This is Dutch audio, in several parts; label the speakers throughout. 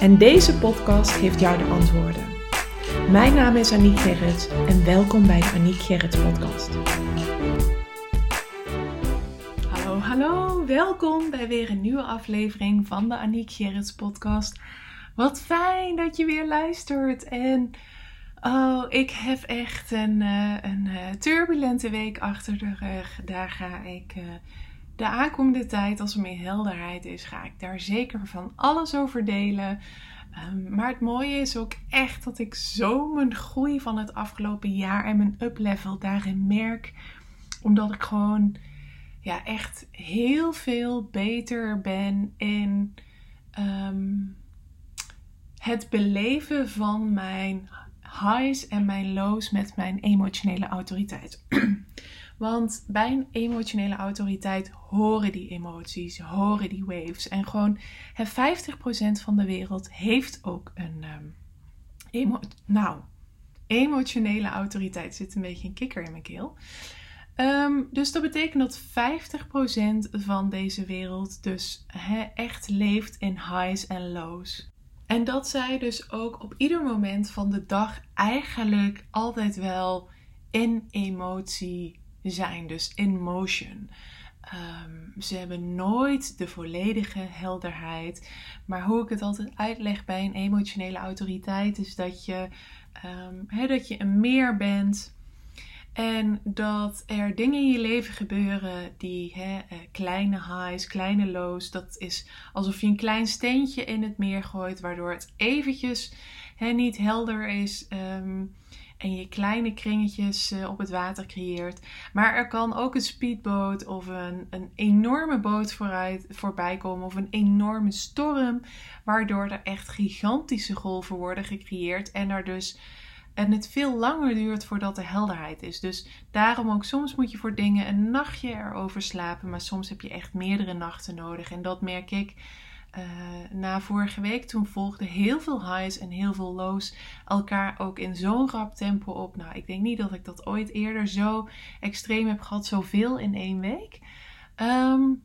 Speaker 1: En deze podcast geeft jou de antwoorden. Mijn naam is Aniek Gerrits en welkom bij de Aniek Gerrits podcast. Hallo, hallo, welkom bij weer een nieuwe aflevering van de Aniek Gerrits podcast. Wat fijn dat je weer luistert en... Oh, ik heb echt een, uh, een uh, turbulente week achter de rug. Daar ga ik uh, de aankomende tijd, als er meer helderheid is, ga ik daar zeker van alles over delen. Um, maar het mooie is ook echt dat ik zo mijn groei van het afgelopen jaar en mijn uplevel daarin merk. Omdat ik gewoon ja, echt heel veel beter ben in um, het beleven van mijn highs en mijn lows met mijn emotionele autoriteit. Want bij een emotionele autoriteit horen die emoties, horen die waves. En gewoon 50% van de wereld heeft ook een emo nou, emotionele autoriteit. Zit een beetje een kikker in mijn keel. Um, dus dat betekent dat 50% van deze wereld dus echt leeft in highs en lows. En dat zij dus ook op ieder moment van de dag eigenlijk altijd wel in emotie zijn, dus in motion. Um, ze hebben nooit de volledige helderheid. Maar hoe ik het altijd uitleg bij een emotionele autoriteit is dat je, um, dat je een meer bent. En dat er dingen in je leven gebeuren die he, uh, kleine highs, kleine lows. Dat is alsof je een klein steentje in het meer gooit, waardoor het eventjes niet helder is. Um, en je kleine kringetjes uh, op het water creëert. Maar er kan ook een speedboot of een, een enorme boot vooruit, voorbij komen of een enorme storm, waardoor er echt gigantische golven worden gecreëerd en er dus en het veel langer duurt voordat er helderheid is. Dus daarom ook soms moet je voor dingen een nachtje erover slapen, maar soms heb je echt meerdere nachten nodig. En dat merk ik uh, na vorige week, toen volgden heel veel highs en heel veel lows elkaar ook in zo'n rap tempo op. Nou, ik denk niet dat ik dat ooit eerder zo extreem heb gehad, zoveel in één week. Um,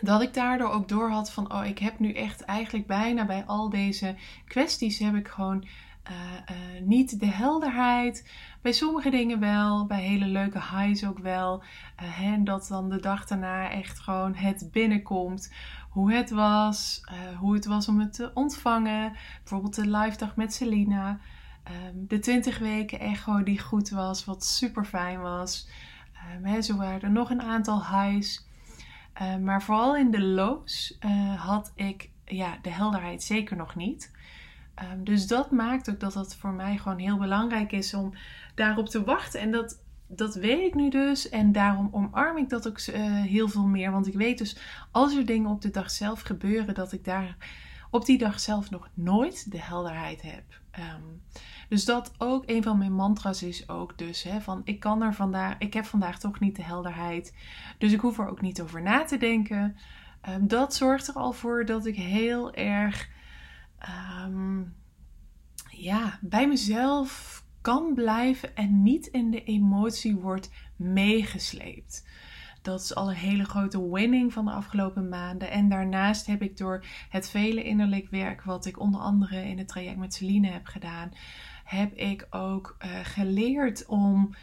Speaker 1: dat ik daardoor ook door had van, oh, ik heb nu echt eigenlijk bijna bij al deze kwesties heb ik gewoon uh, uh, niet de helderheid. Bij sommige dingen wel, bij hele leuke highs ook wel. Uh, en dat dan de dag daarna echt gewoon het binnenkomt hoe het was, hoe het was om het te ontvangen. Bijvoorbeeld de live dag met Selina. Um, de 20 weken echo die goed was, wat super fijn was. He, zo waren er nog een aantal highs. Uh, maar vooral in de lows had ik ja, de helderheid zeker nog niet. Um, dus dat maakt ook dat het voor mij gewoon heel belangrijk is om daarop te wachten. En dat dat weet ik nu dus. En daarom omarm ik dat ook uh, heel veel meer. Want ik weet dus, als er dingen op de dag zelf gebeuren, dat ik daar op die dag zelf nog nooit de helderheid heb. Um, dus dat ook een van mijn mantra's is ook dus hè, van ik kan er vandaag, ik heb vandaag toch niet de helderheid. Dus ik hoef er ook niet over na te denken. Um, dat zorgt er al voor dat ik heel erg um, ja, bij mezelf kan blijven en niet in de emotie wordt meegesleept. Dat is al een hele grote winning van de afgelopen maanden. En daarnaast heb ik door het vele innerlijk werk, wat ik onder andere in het traject met Celine heb gedaan, heb ik ook uh, geleerd om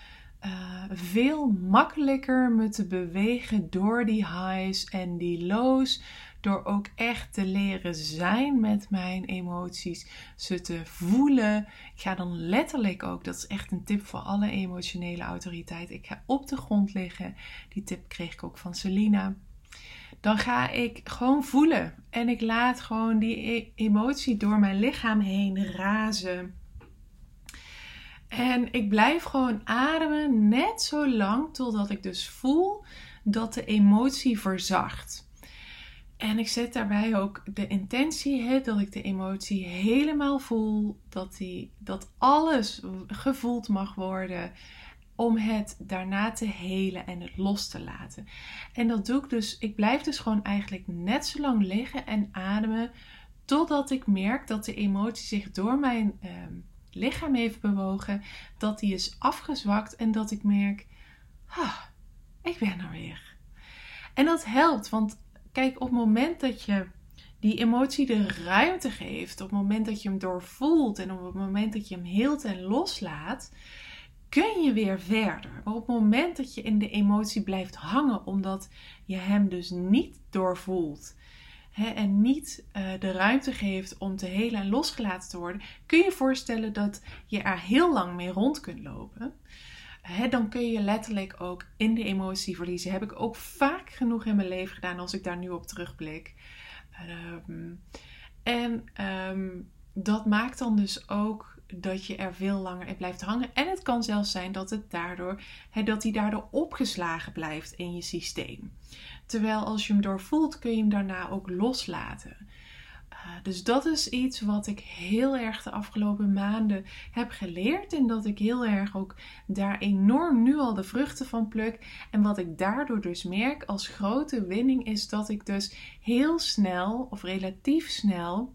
Speaker 1: uh, veel makkelijker me te bewegen door die highs en die lows. Door ook echt te leren zijn met mijn emoties, ze te voelen. Ik ga dan letterlijk ook, dat is echt een tip voor alle emotionele autoriteit. Ik ga op de grond liggen. Die tip kreeg ik ook van Selina. Dan ga ik gewoon voelen. En ik laat gewoon die e-, emotie door mijn lichaam heen razen. En ik blijf gewoon ademen net zo lang totdat ik dus voel dat de emotie verzacht. En ik zet daarbij ook de intentie, hè, dat ik de emotie helemaal voel, dat, die, dat alles gevoeld mag worden om het daarna te helen en het los te laten. En dat doe ik dus, ik blijf dus gewoon eigenlijk net zo lang liggen en ademen totdat ik merk dat de emotie zich door mijn ehm, lichaam heeft bewogen, dat die is afgezwakt en dat ik merk, ah, ik ben er weer. En dat helpt, want kijk, op het moment dat je die emotie de ruimte geeft, op het moment dat je hem doorvoelt en op het moment dat je hem heelt en loslaat, kun je weer verder. Maar op het moment dat je in de emotie blijft hangen, omdat je hem dus niet doorvoelt hè, en niet uh, de ruimte geeft om te helen en losgelaten te worden, kun je voorstellen dat je er heel lang mee rond kunt lopen. Dan kun je letterlijk ook in de emotie verliezen. Heb ik ook vaak genoeg in mijn leven gedaan als ik daar nu op terugblik. Ehm, en ehm, dat maakt dan dus ook dat je er veel langer in blijft hangen. En het kan zelfs zijn dat, het daardoor, dat die daardoor opgeslagen blijft in je systeem. Terwijl als je hem doorvoelt, kun je hem daarna ook loslaten. Uh, dus dat is iets wat ik heel erg de afgelopen maanden heb geleerd. En dat ik heel erg ook daar enorm nu al de vruchten van pluk. En wat ik daardoor dus merk als grote winning is dat ik dus heel snel of relatief snel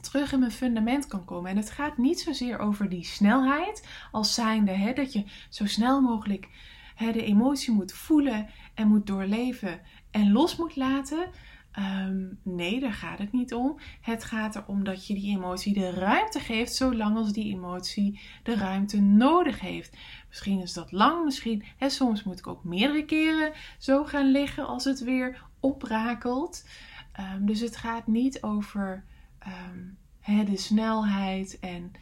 Speaker 1: terug in mijn fundament kan komen. En het gaat niet zozeer over die snelheid als zijnde hè, dat je zo snel mogelijk hè, de emotie moet voelen en moet doorleven en los moet laten. Ehm, nee, daar gaat het niet om. Het gaat erom dat je die emotie de ruimte geeft, zolang als die emotie de ruimte nodig heeft. Misschien is dat lang, misschien. Hè, soms moet ik ook meerdere keren zo gaan liggen als het weer oprakelt. Um, dus het gaat niet over um, de snelheid. En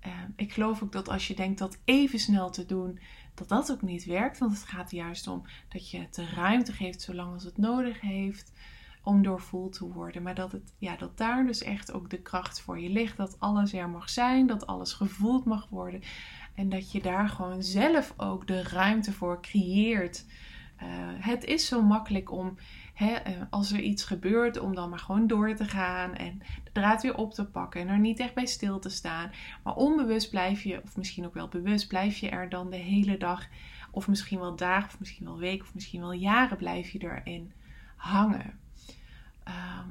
Speaker 1: ehm, ik geloof ook dat als je denkt dat even snel te doen, dat dat ook niet werkt. Want het gaat juist om dat je het de ruimte geeft zolang als het nodig heeft om doorvoeld te worden. Maar dat, het, ja, dat daar dus echt ook de kracht voor je ligt. Dat alles er mag zijn, dat alles gevoeld mag worden. En dat je daar gewoon zelf ook de ruimte voor creëert. Uh, het is zo makkelijk om eh, als er iets gebeurt, om dan maar gewoon door te gaan en de draad weer op te pakken en er niet echt bij stil te staan. Maar onbewust blijf je, of misschien ook wel bewust, blijf je er dan de hele dag, of misschien wel dagen, of misschien wel weken, of misschien wel jaren, blijf je erin hangen. Ehm,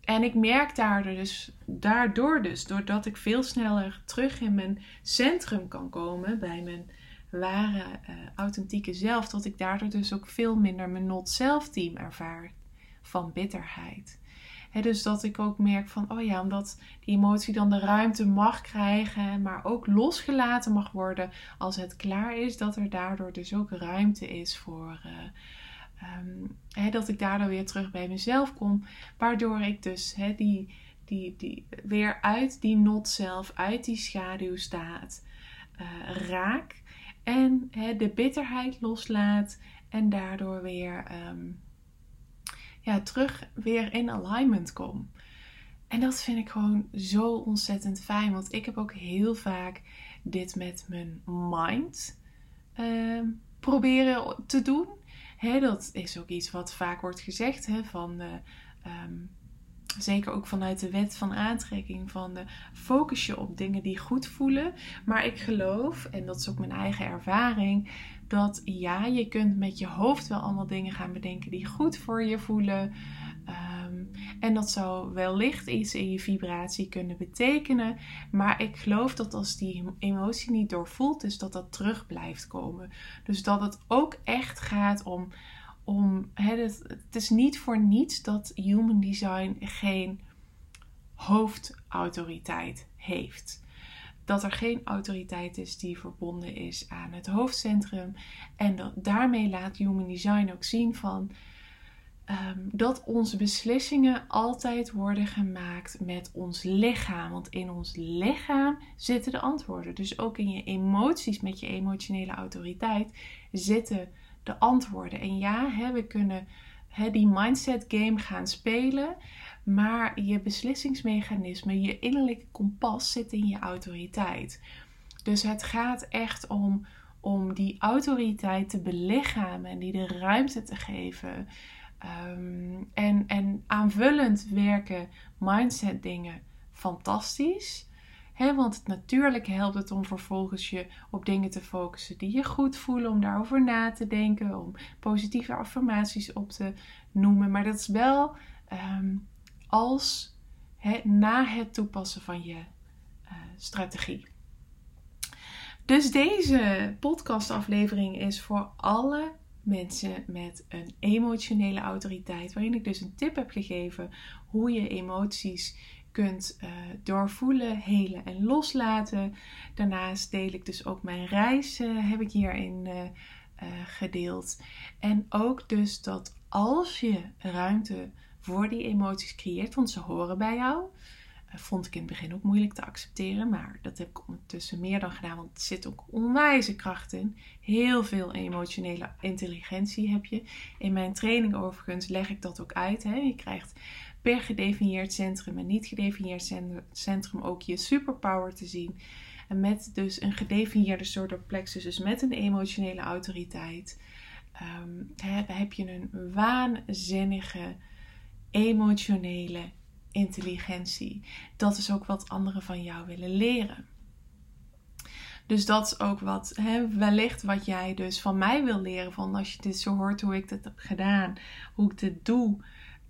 Speaker 1: en ik merk daardoor dus, daardoor dus, doordat ik veel sneller terug in mijn centrum kan komen, bij mijn ware, uh, authentieke zelf, dat ik daardoor dus ook veel minder mijn not-self team ervaar van bitterheid. dus dat ik ook merk van, oh ja, omdat die emotie dan de ruimte mag krijgen, maar ook losgelaten mag worden als het klaar is, dat er daardoor dus ook ruimte is voor, uh, dat ik daardoor weer terug bij mezelf kom, waardoor ik dus die, die, die, weer uit die not-self, uit die schaduwstaat uh, raak en de bitterheid loslaat en daardoor weer ehm, ja, terug weer in alignment kom. En dat vind ik gewoon zo ontzettend fijn, want ik heb ook heel vaak dit met mijn mind uh, proberen te doen. Dat is ook iets wat vaak wordt gezegd van uh, zeker ook vanuit de wet van aantrekking, van de focus je op dingen die goed voelen. Maar ik geloof, en dat is ook mijn eigen ervaring, dat ja, je kunt met je hoofd wel allemaal dingen gaan bedenken die goed voor je voelen. Ehm, en dat zou wellicht iets in je vibratie kunnen betekenen. Maar ik geloof dat als die emotie niet doorvoeld is, dat dat terug blijft komen. Dus dat het ook echt gaat om om. het, het is niet voor niets dat human design geen hoofdautoriteit heeft. Dat er geen autoriteit is die verbonden is aan het hoofdcentrum. En dat, daarmee laat human design ook zien van. Ehm, dat onze beslissingen altijd worden gemaakt met ons lichaam. Want in ons lichaam zitten de antwoorden. Dus ook in je emoties, met je emotionele autoriteit, zitten de antwoorden. En ja, hè, we kunnen hè, die mindset game gaan spelen. Maar je beslissingsmechanisme, je innerlijke kompas zit in je autoriteit. Dus het gaat echt om, om die autoriteit te belichamen en die de ruimte te geven. Ehm, en, en aanvullend werken mindset dingen fantastisch. He, want natuurlijk helpt het om vervolgens je op dingen te focussen die je goed voelen, om daarover na te denken, om positieve affirmaties op te noemen. Maar dat is wel ehm, als na het toepassen van je uh, strategie. Dus deze podcastaflevering is voor alle mensen met een emotionele autoriteit, waarin ik dus een tip heb gegeven hoe je emoties kunt uh, doorvoelen, helen en loslaten. Daarnaast deel ik dus ook mijn reis, uh, heb ik hierin uh, gedeeld. En ook dus dat als je ruimte voor die emoties creëert, want ze horen bij jou. Vond ik in het begin ook moeilijk te accepteren, maar dat heb ik ondertussen meer dan gedaan, want er zit ook onwijze kracht in. Heel veel emotionele intelligentie heb je. In mijn training overigens leg ik dat ook uit. Hè. Je krijgt per gedefinieerd centrum en niet gedefinieerd centrum ook je superpower te zien. En met dus een gedefinieerde soort plexus, dus met een emotionele autoriteit, um, heb je een waanzinnige emotionele intelligentie. Dat is ook wat anderen van jou willen leren. Dus dat is ook wat, hè, wellicht wat jij dus van mij wil leren. Van als je dit zo hoort hoe ik dit heb gedaan, hoe ik dit doe.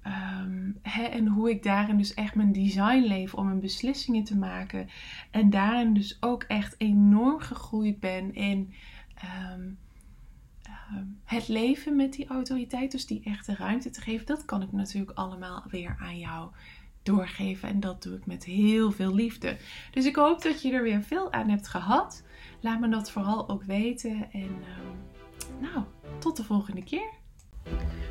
Speaker 1: Ehm, en hoe ik daarin dus echt mijn design leef om mijn beslissingen te maken. En daarin dus ook echt enorm gegroeid ben in ehm, ehm, het leven met die autoriteit. Dus die echte ruimte te geven. Dat kan ik natuurlijk allemaal weer aan jou doorgeven. En dat doe ik met heel veel liefde. Dus ik hoop dat je er weer veel aan hebt gehad. Laat me dat vooral ook weten. En nou, tot de volgende keer.